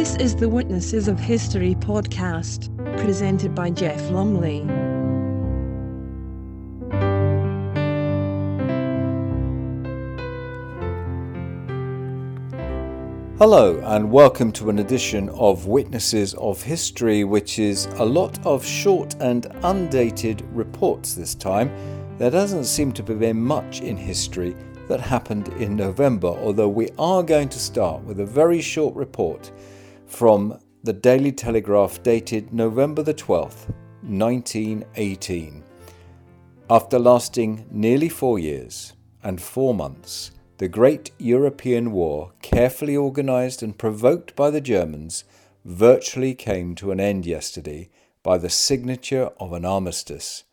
This is the Witnesses of History podcast, presented by Jeff Lumley. Hello, and welcome to an edition of Witnesses of History, which is a lot of short and undated reports this time. There doesn't seem to be much in history that happened in November, although we are going to start with a very short report from the Daily Telegraph dated November the 12th, 1918. After lasting nearly four years and four months, the great European war, carefully organised and provoked by the Germans, virtually came to an end yesterday by the signature of an armistice.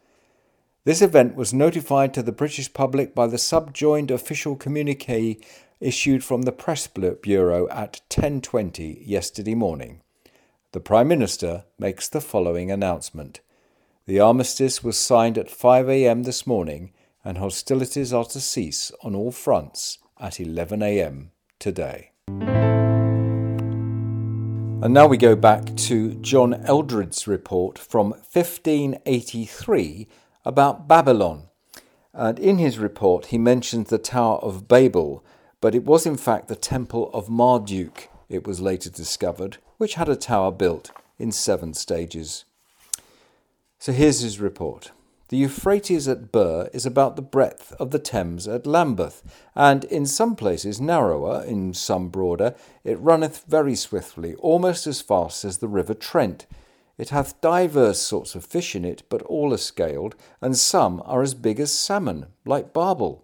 This event was notified to the British public by the subjoined official communique issued from the Press Bureau at 10:20 yesterday morning. The Prime Minister makes the following announcement. The armistice was signed at 5 a.m. this morning and hostilities are to cease on all fronts at 11 a.m. today. And now we go back to John Eldred's report from 1583 about Babylon. And in his report, he mentions the Tower of Babel, but it was in fact the Temple of Marduk, it was later discovered, which had a tower built in seven stages. So here's his report. The Euphrates at Bur is about the breadth of the Thames at Lambeth, and in some places narrower, in some broader, it runneth very swiftly, almost as fast as the river Trent, it hath divers sorts of fish in it, but all are scaled, and some are as big as salmon, like barbel.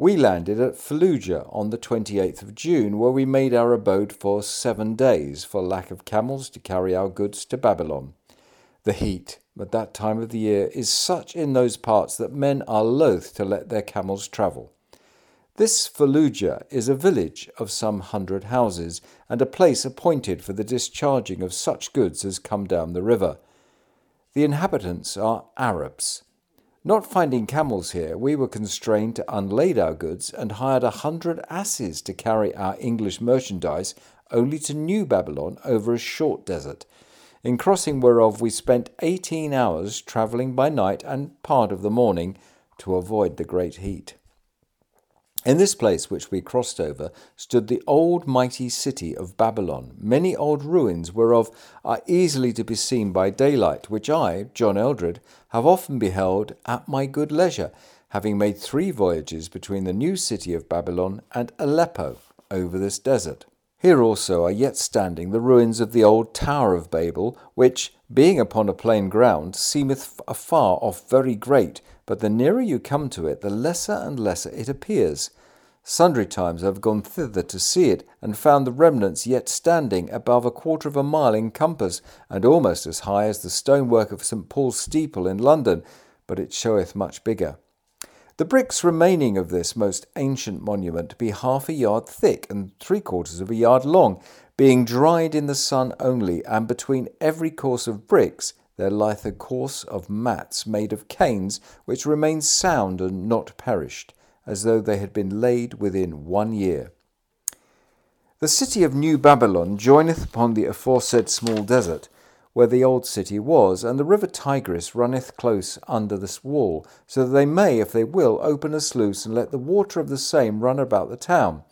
We landed at Fallujah on the 28th of June, where we made our abode for seven days, for lack of camels to carry our goods to Babylon. The heat at that time of the year is such in those parts that men are loath to let their camels travel. This Fallujah is a village of some hundred houses, and a place appointed for the discharging of such goods as come down the river. The inhabitants are Arabs. Not finding camels here, we were constrained to unlade our goods and hired a hundred asses to carry our English merchandise only to New Babylon over a short desert, in crossing whereof we spent eighteen hours travelling by night and part of the morning to avoid the great heat. In this place which we crossed over stood the old mighty city of Babylon, many old ruins whereof are easily to be seen by daylight, which I, John Eldred, have often beheld at my good leisure, having made three voyages between the new city of Babylon and Aleppo over this desert. Here also are yet standing the ruins of the old Tower of Babel, which, being upon a plain ground, seemeth afar off very great, but the nearer you come to it, the lesser and lesser it appears. Sundry times I have gone thither to see it, and found the remnants yet standing above a quarter of a mile in compass, and almost as high as the stonework of St. Paul's steeple in London, but it showeth much bigger. The bricks remaining of this most ancient monument be half a yard thick and three quarters of a yard long, being dried in the sun only, and between every course of bricks there lieth a course of mats made of canes, which remain sound and not perished, as though they had been laid within one year. The city of New Babylon joineth upon the aforesaid small desert, where the old city was, and the river Tigris runneth close under this wall, so that they may, if they will, open a sluice and let the water of the same run about the town.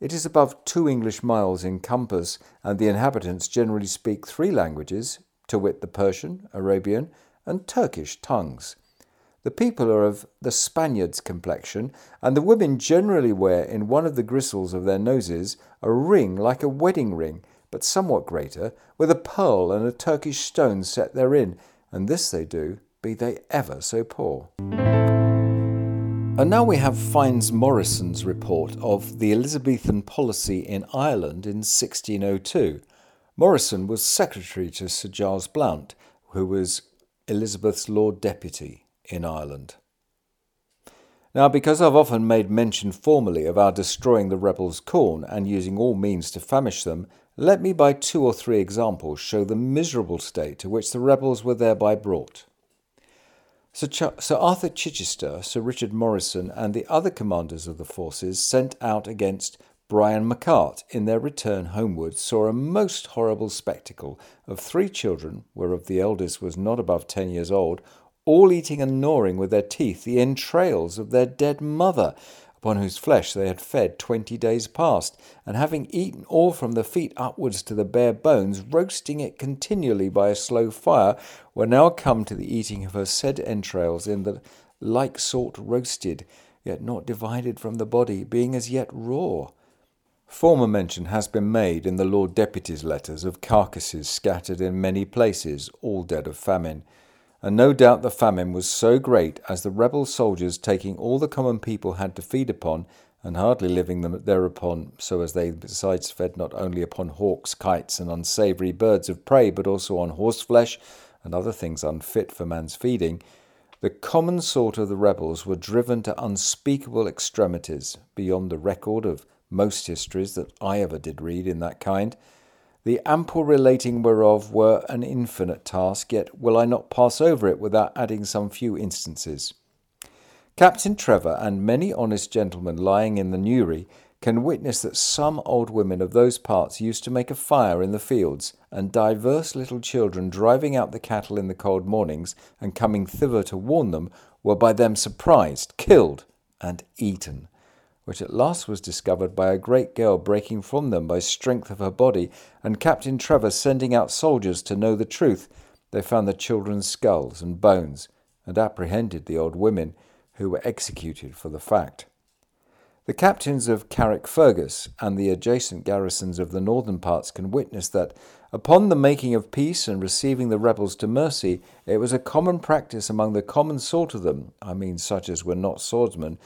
It is above two English miles in compass, and the inhabitants generally speak three languages to wit, the Persian, Arabian, and Turkish tongues. The people are of the Spaniard's complexion, and the women generally wear in one of the gristles of their noses a ring like a wedding ring, but somewhat greater, with a pearl and a Turkish stone set therein, and this they do, be they ever so poor. And now we have Fynes Moryson's report of the Elizabethan policy in Ireland in 1602. Moryson was secretary to Sir Giles Blount, who was Elizabeth's Lord Deputy in Ireland. Now, because I've often made mention formally of our destroying the rebels' corn and using all means to famish them, let me by two or three examples show the miserable state to which the rebels were thereby brought. Sir, Ch- Sir, Arthur Chichester, Sir Richard Morrison, and the other commanders of the forces sent out against Brian McArt, in their return homeward, saw a most horrible spectacle of three children, whereof the eldest was not above ten years old, all eating and gnawing with their teeth the entrails of their dead mother, upon whose flesh they had fed twenty days past, and having eaten all from the feet upwards to the bare bones, roasting it continually by a slow fire, were now come to the eating of her said entrails in the like sort roasted, yet not divided from the body, being as yet raw. Former mention has been made in the Lord Deputy's letters of carcasses scattered in many places, all dead of famine. And no doubt the famine was so great as the rebel soldiers, taking all the common people had to feed upon, and hardly living them thereupon, so as they besides fed not only upon hawks, kites, and unsavoury birds of prey, but also on horseflesh and other things unfit for man's feeding, the common sort of the rebels were driven to unspeakable extremities, beyond the record of most histories that I ever did read in that kind. The ample relating whereof were an infinite task, yet will I not pass over it without adding some few instances. Captain Trevor and many honest gentlemen lying in the Newry can witness that some old women of those parts used to make a fire in the fields, and divers little children driving out the cattle in the cold mornings, and coming thither to warn them, were by them surprised, killed, and eaten, which at last was discovered by a great girl breaking from them by strength of her body, and Captain Trevor sending out soldiers to know the truth. They found the children's skulls and bones, and apprehended the old women, who were executed for the fact. The captains of Carrickfergus and the adjacent garrisons of the northern parts can witness that, upon the making of peace and receiving the rebels to mercy, it was a common practice among the common sort of them, I mean such as were not swordsmen,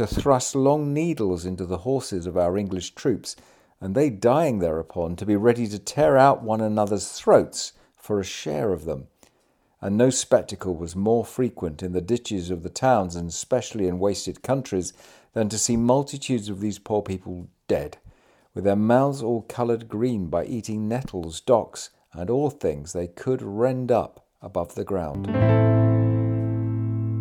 to thrust long needles into the horses of our English troops, and they dying thereupon to be ready to tear out one another's throats for a share of them. And no spectacle was more frequent in the ditches of the towns, and especially in wasted countries, than to see multitudes of these poor people dead, with their mouths all coloured green by eating nettles, docks, and all things they could rend up above the ground.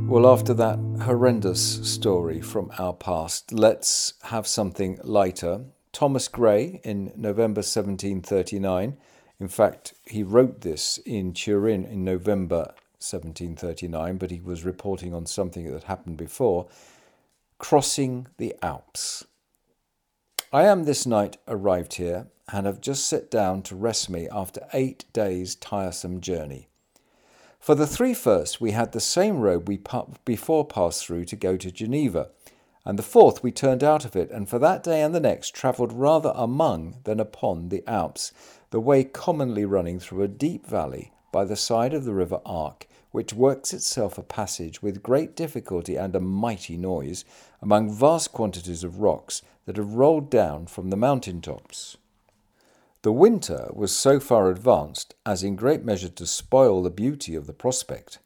Well, after that horrendous story from our past, let's have something lighter. Thomas Gray in November 1739, in fact, he wrote this in Turin in November 1739, but he was reporting on something that happened before crossing the Alps. I am this night arrived here and have just sat down to rest me after eight days' tiresome journey. For the three first, we had the same road we before passed through to go to Geneva, and the fourth we turned out of it, and for that day and the next travelled rather among than upon the Alps, the way commonly running through a deep valley by the side of the river Arc, which works itself a passage with great difficulty and a mighty noise among vast quantities of rocks that have rolled down from the mountain tops. The winter was so far advanced as in great measure to spoil the beauty of the prospect.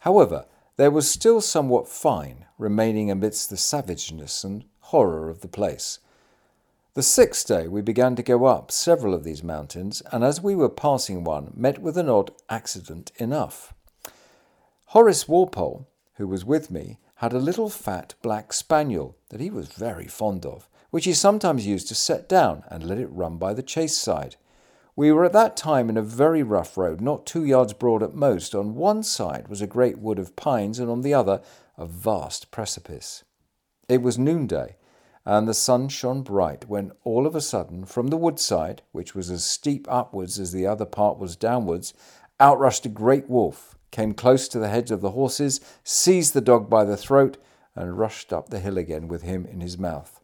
However, there was still somewhat fine remaining amidst the savageness and horror of the place. The sixth day we began to go up several of these mountains, and as we were passing one, met with an odd accident enough. Horace Walpole, who was with me, had a little fat black spaniel that he was very fond of, which he sometimes used to set down and let it run by the chase side. We were at that time in a very rough road, not two yards broad at most. On one side was a great wood of pines, and on the other a vast precipice. It was noonday, and the sun shone bright when all of a sudden, from the wood side, which was as steep upwards as the other part was downwards, out rushed a great wolf came close to the heads of the horses, seized the dog by the throat, and rushed up the hill again with him in his mouth.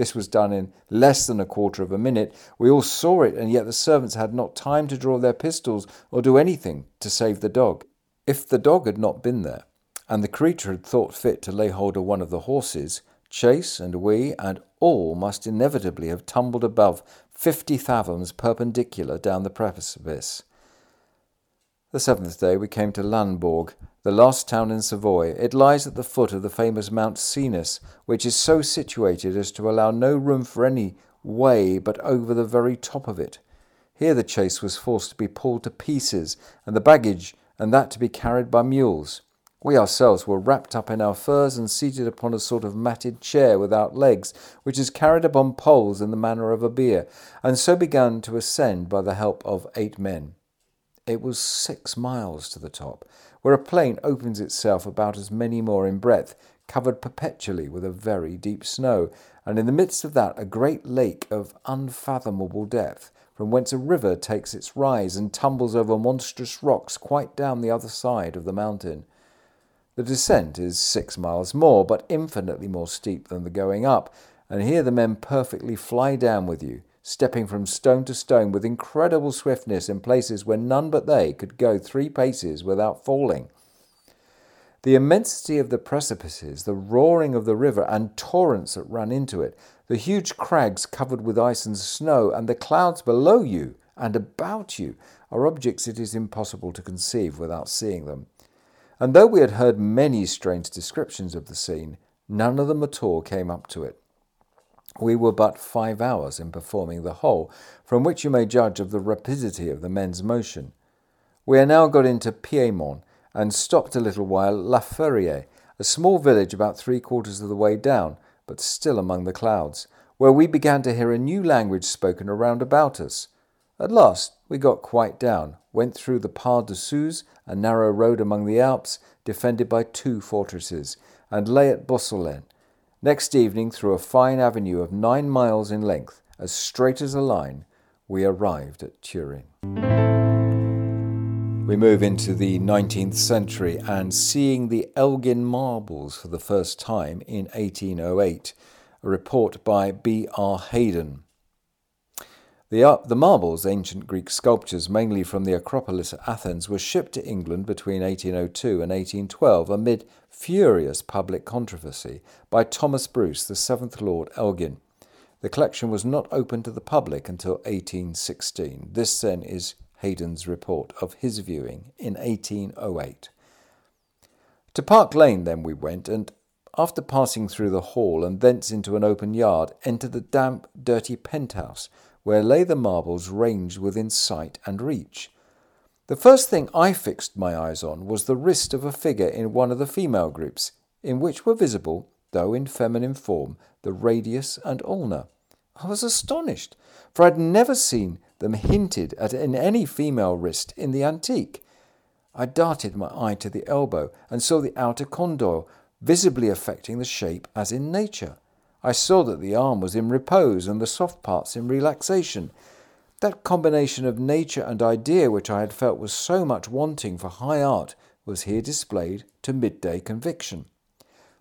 This was done in less than a quarter of a minute. We all saw it, and yet the servants had not time to draw their pistols or do anything to save the dog. If the dog had not been there, and the creature had thought fit to lay hold of one of the horses, Chase and we and all must inevitably have tumbled above fifty fathoms perpendicular down the precipice. The seventh day we came to Lambourg, the last town in Savoy. It lies at the foot of the famous Mount Cenis, which is so situated as to allow no room for any way but over the very top of it. Here the chase was forced to be pulled to pieces, and the baggage and that to be carried by mules. We ourselves were wrapped up in our furs and seated upon a sort of matted chair without legs, which is carried upon poles in the manner of a bier, and so began to ascend by the help of eight men. It was six miles to the top, where a plain opens itself about as many more in breadth, covered perpetually with a very deep snow, and in the midst of that a great lake of unfathomable depth, from whence a river takes its rise and tumbles over monstrous rocks quite down the other side of the mountain. The descent is six miles more, but infinitely more steep than the going up, and here the men perfectly fly down with you, stepping from stone to stone with incredible swiftness in places where none but they could go three paces without falling. The immensity of the precipices, the roaring of the river and torrents that run into it, the huge crags covered with ice and snow, and the clouds below you and about you are objects it is impossible to conceive without seeing them. And though we had heard many strange descriptions of the scene, none of them at all came up to it. We were but five hours in performing the whole, from which you may judge of the rapidity of the men's motion. We are now got into Piedmont, and stopped a little while at La Ferie, a small village about three quarters of the way down, but still among the clouds, where we began to hear a new language spoken around about us. At last we got quite down, went through the Pas de Suse, a narrow road among the Alps, defended by two fortresses, and lay at Beausolein. Next evening, through a fine avenue of nine miles in length, as straight as a line, we arrived at Turin. We move into the 19th century and seeing the Elgin marbles for the first time in 1808, a report by B. R. Haydon. The, the marbles, ancient Greek sculptures mainly from the Acropolis at Athens, were shipped to England between 1802 and 1812 amid furious public controversy by Thomas Bruce, the seventh Lord Elgin. The collection was not open to the public until 1816. This then is Haydon's report of his viewing in 1808. To Park Lane then we went, and after passing through the hall and thence into an open yard, entered the damp, dirty penthouse, where lay the marbles ranged within sight and reach. The first thing I fixed my eyes on was the wrist of a figure in one of the female groups, in which were visible, though in feminine form, the radius and ulna. I was astonished, for I had never seen them hinted at in any female wrist in the antique. I darted my eye to the elbow and saw the outer condyle visibly affecting the shape as in nature. I saw that the arm was in repose and the soft parts in relaxation. That combination of nature and idea which I had felt was so much wanting for high art was here displayed to midday conviction.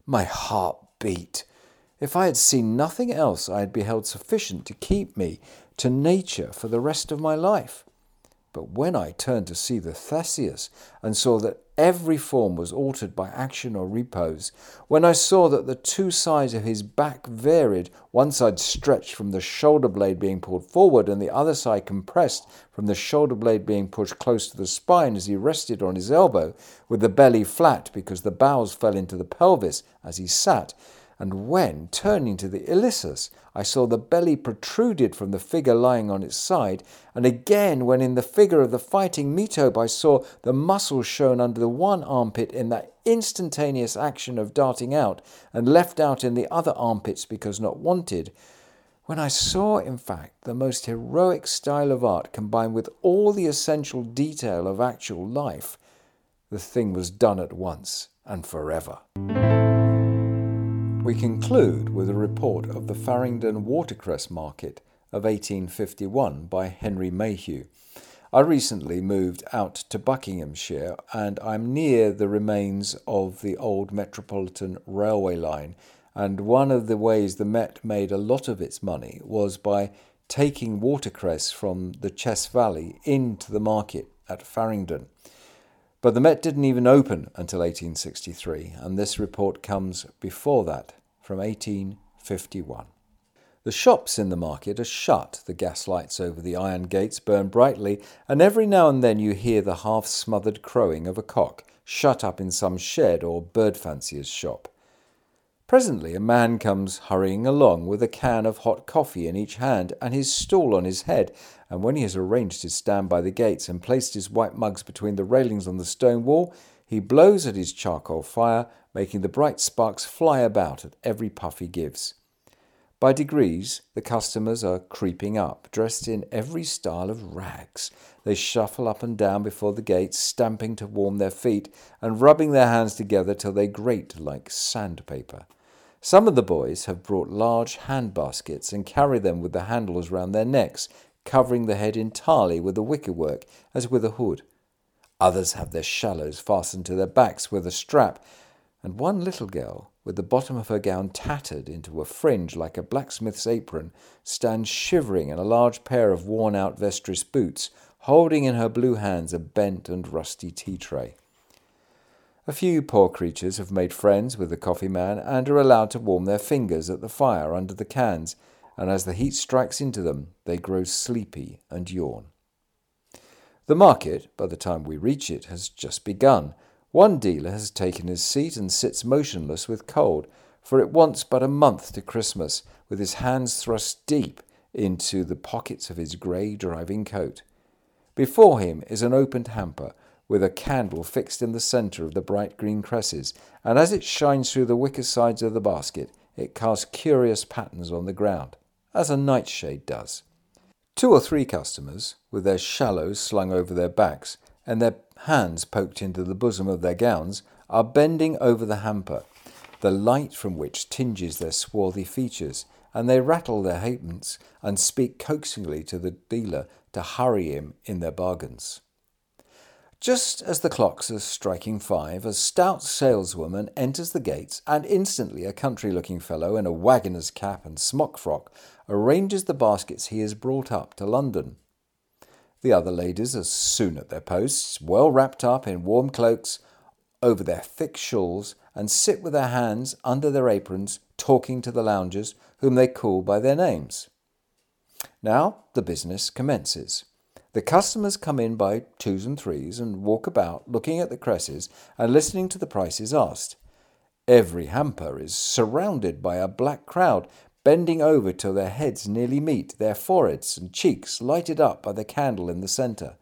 My heart beat. If I had seen nothing else, I had beheld sufficient to keep me to nature for the rest of my life. But when I turned to see the Theseus and saw that every form was altered by action or repose, when I saw that the two sides of his back varied, one side stretched from the shoulder blade being pulled forward and the other side compressed from the shoulder blade being pushed close to the spine as he rested on his elbow, with the belly flat because the bowels fell into the pelvis as he sat, and when, turning to the Ilissus, I saw the belly protruded from the figure lying on its side, and again when in the figure of the fighting Metope I saw the muscles shown under the one armpit in that instantaneous action of darting out, and left out in the other armpits because not wanted, when I saw, in fact, the most heroic style of art combined with all the essential detail of actual life, the thing was done at once and forever. We conclude with a report of the Farringdon watercress market of 1851 by Henry Mayhew. I recently moved out to Buckinghamshire and I'm near the remains of the old Metropolitan Railway line. And one of the ways the Met made a lot of its money was by taking watercress from the Chess Valley into the market at Farringdon. But the Met didn't even open until 1863, and this report comes before that, from 1851. The shops in the market are shut, the gas lights over the iron gates burn brightly, and every now and then you hear the half smothered crowing of a cock shut up in some shed or bird fancier's shop. Presently a man comes hurrying along with a can of hot coffee in each hand and his stool on his head, and when he has arranged his stand by the gates and placed his white mugs between the railings on the stone wall, He blows at his charcoal fire, making the bright sparks fly about at every puff he gives. By degrees, the customers are creeping up, dressed in every style of rags. They shuffle up and down before the gates, stamping to warm their feet and rubbing their hands together till they grate like sandpaper. Some of the boys have brought large hand baskets and carry them with the handles round their necks, covering the head entirely with a wickerwork as with a hood. Others have their shallows fastened to their backs with a strap, and one little girl with the bottom of her gown tattered into a fringe like a blacksmith's apron, stands shivering in a large pair of worn out vestris boots, holding in her blue hands a bent and rusty tea tray. A few poor creatures have made friends with the coffee man and are allowed to warm their fingers at the fire under the cans, and as the heat strikes into them, they grow sleepy and yawn. The market, by the time we reach it, has just begun, one dealer has taken his seat and sits motionless with cold, for it wants but a month to Christmas, with his hands thrust deep into the pockets of his grey driving coat. Before him is an opened hamper with a candle fixed in the centre of the bright green cresses, and as it shines through the wicker sides of the basket, it casts curious patterns on the ground, as a nightshade does. Two or three customers, with their shallows slung over their backs, and their hands poked into the bosom of their gowns, are bending over the hamper, the light from which tinges their swarthy features, and they rattle their halfpence and speak coaxingly to the dealer to hurry him in their bargains. Just as the clocks are striking five, a stout saleswoman enters the gates, and instantly a country looking fellow in a waggoner's cap and smock frock arranges the baskets he has brought up to London. The other ladies are soon at their posts, well wrapped up in warm cloaks over their thick shawls, and sit with their hands under their aprons, talking to the loungers, whom they call by their names. Now the business commences. The customers come in by twos and threes and walk about, looking at the cresses and listening to the prices asked. Every hamper is surrounded by a black crowd, bending over till their heads nearly meet, their foreheads and cheeks lighted up by the candle in the centre.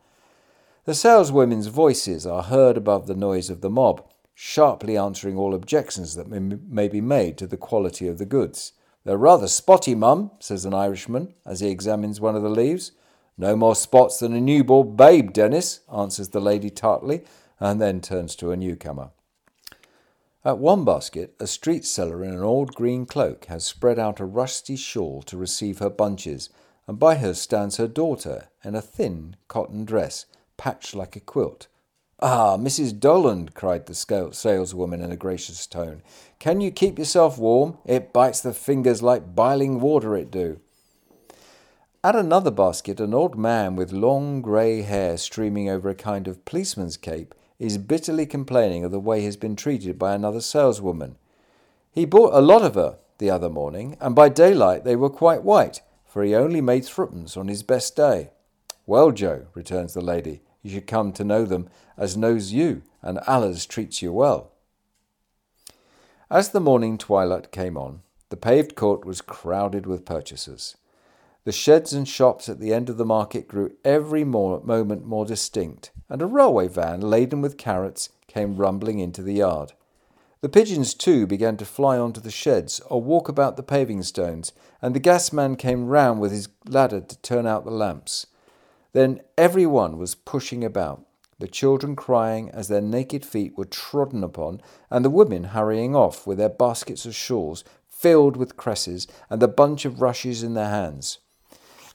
The saleswomen's voices are heard above the noise of the mob, sharply answering all objections that may be made to the quality of the goods. They're rather spotty, mum, says an Irishman as he examines one of the leaves. No more spots than a newborn babe, Dennis, answers the lady tartly, and then turns to a newcomer. At one basket, a street seller in an old green cloak has spread out a rusty shawl to receive her bunches, and by her stands her daughter in a thin cotton dress, patched like a quilt. Ah, Mrs. Doland, cried the saleswoman in a gracious tone, can you keep yourself warm? It bites the fingers like biling water, it do. At another basket, an old man with long grey hair streaming over a kind of policeman's cape is bitterly complaining of the way he has been treated by another saleswoman. He bought a lot of her the other morning, and by daylight they were quite white, for he only made threepence on his best day. Well, Joe, returns the lady, you should come to know them as knows you, and Allah's treats you well. As the morning twilight came on, the paved court was crowded with purchasers. The sheds and shops at the end of the market grew every more, moment more distinct, and a railway van laden with carrots came rumbling into the yard. The pigeons, too, began to fly onto the sheds or walk about the paving stones, and the gas man came round with his ladder to turn out the lamps. Then every one was pushing about, the children crying as their naked feet were trodden upon, and the women hurrying off with their baskets of shawls filled with cresses and the bunch of rushes in their hands.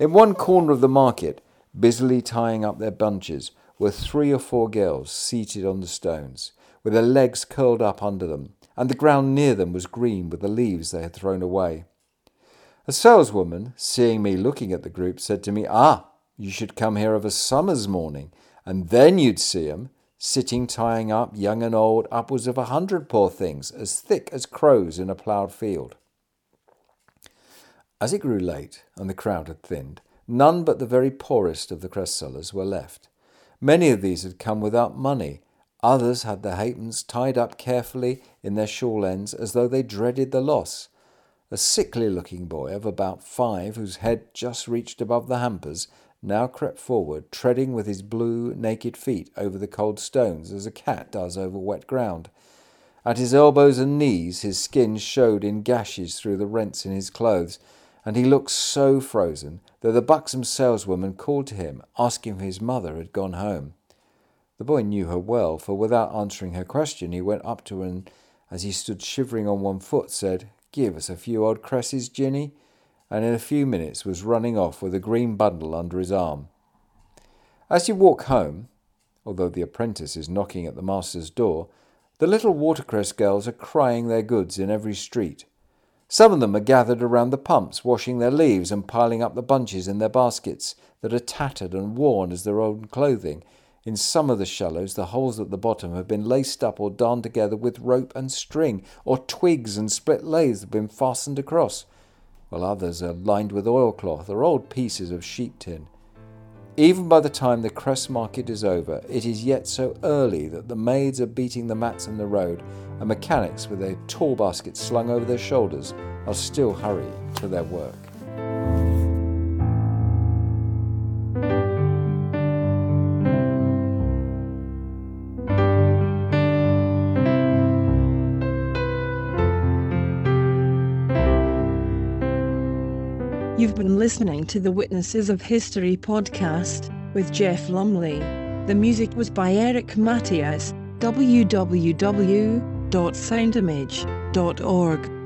In one corner of the market, busily tying up their bunches, were three or four girls seated on the stones, with their legs curled up under them, and the ground near them was green with the leaves they had thrown away. A saleswoman, seeing me looking at the group, said to me, Ah, you should come here of a summer's morning, and then you'd see 'em sitting tying up, young and old, upwards of a hundred poor things, as thick as crows in a ploughed field. As it grew late and the crowd had thinned, none but the very poorest of the cress sellers were left. Many of these had come without money. Others had their halfpence tied up carefully in their shawl ends as though they dreaded the loss. A sickly looking boy of about five, whose head just reached above the hampers, now crept forward, treading with his blue, naked feet over the cold stones as a cat does over wet ground. At his elbows and knees, his skin showed in gashes through the rents in his clothes, and he looked so frozen that the buxom saleswoman called to him, asking if his mother had gone home. The boy knew her well, for without answering her question, he went up to her and, as he stood shivering on one foot, said, Give us a few odd cresses, Jinny, and in a few minutes was running off with a green bundle under his arm. As you walk home, although the apprentice is knocking at the master's door, the little watercress girls are crying their goods in every street. Some of them are gathered around the pumps, washing their leaves and piling up the bunches in their baskets that are tattered and worn as their own clothing. In some of the shallows, the holes at the bottom have been laced up or darned together with rope and string, or twigs and split laths have been fastened across while others are lined with oilcloth or old pieces of sheep tin. Even by the time the cress market is over, it is yet so early that the maids are beating the mats in the road, and mechanics with their tall baskets slung over their shoulders are still hurrying to their work. You've been listening to the Witnesses of History podcast with Jeff Lumley. The music was by Eric Matthews, www.soundimage.org.